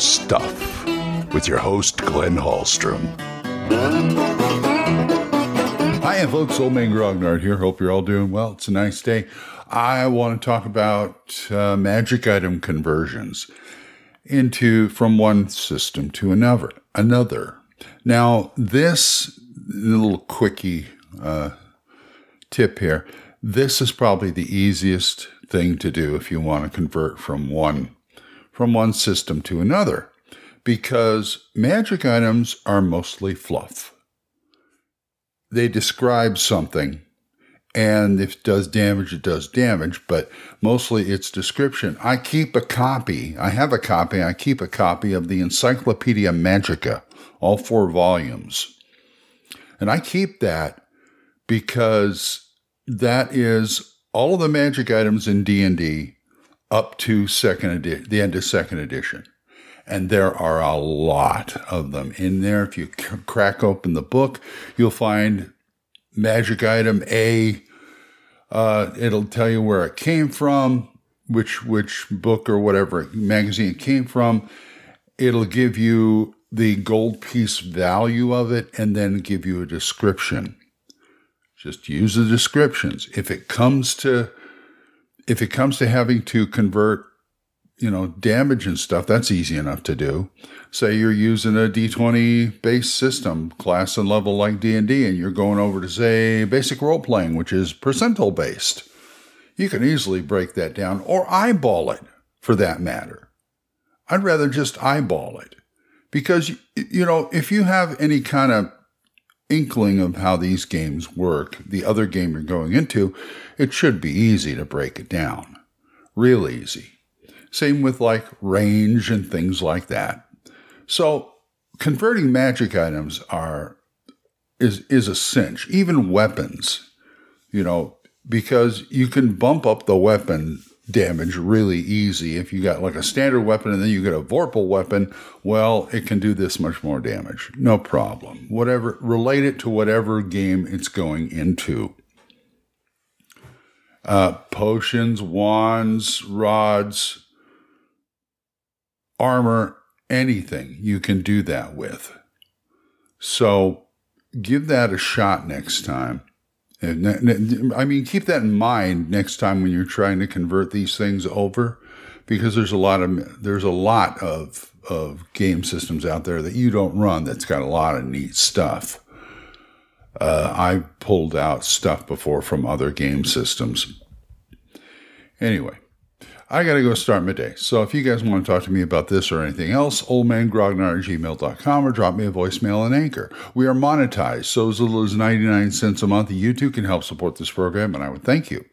stuff with your host, Glenn Hallstrom. Hi, folks. Old Man Grognard here. Hope you're all doing well. It's a nice day. I want to talk about uh, magic item conversions into from one system to another. Another. Now, this little quickie uh, tip here. This is probably the easiest thing to do if you want to convert from one from one system to another because magic items are mostly fluff. They describe something and if it does damage, it does damage, but mostly it's description. I keep a copy, I have a copy, I keep a copy of the Encyclopedia Magica, all four volumes. And I keep that because that is all of the magic items in D&D up to second edi- the end of second edition. And there are a lot of them in there. If you c- crack open the book, you'll find magic item A. Uh, it'll tell you where it came from, which which book or whatever magazine it came from. It'll give you the gold piece value of it, and then give you a description. Just use the descriptions. If it comes to if it comes to having to convert, you know, damage and stuff, that's easy enough to do. Say you're using a D20 based system, class and level like D&D, and you're going over to say basic role playing, which is percentile based. You can easily break that down or eyeball it for that matter. I'd rather just eyeball it because, you know, if you have any kind of inkling of how these games work, the other game you're going into, it should be easy to break it down. Real easy. Same with like range and things like that. So converting magic items are is is a cinch. Even weapons, you know, because you can bump up the weapon damage really easy. If you got like a standard weapon and then you get a Vorpal weapon, well, it can do this much more damage. No problem. Whatever, relate it to whatever game it's going into. Uh, potions, wands, rods, armor, anything you can do that with. So give that a shot next time. I mean, keep that in mind next time when you're trying to convert these things over, because there's a lot of there's a lot of of game systems out there that you don't run that's got a lot of neat stuff. Uh, I pulled out stuff before from other game systems. Anyway, I got to go start my day. So if you guys want to talk to me about this or anything else, oldmangrognard at gmail.com or drop me a voicemail on Anchor. We are monetized, so as little as 99 cents a month, you too can help support this program, and I would thank you.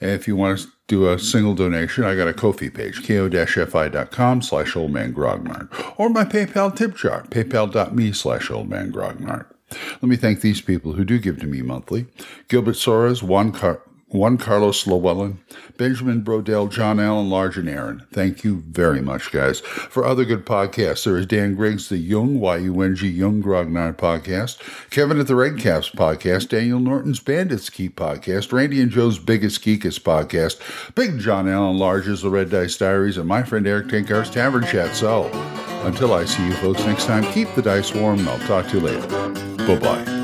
If you want to do a single donation, I got a Ko-fi page, ko-fi.com slash oldmangrognard, or my PayPal tip jar, paypal.me slash oldmangrognard. Let me thank these people who do give to me monthly. Gilbert Soares, Juan Car- Juan Carlos Llewellyn, Benjamin Brodell, John Allen Large, and Aaron. Thank you very much, guys. For other good podcasts, there is Dan Griggs, the Yung, Y-U-N-G, Yung Grognard podcast, Kevin at the Red Caps podcast, Daniel Norton's Bandits Keep podcast, Randy and Joe's Biggest Geekest podcast, Big John Allen Large's The Red Dice Diaries, and my friend Eric Tenkar's Tavern Chat. So, until I see you folks next time, keep the dice warm, I'll talk to you later. Bye-bye.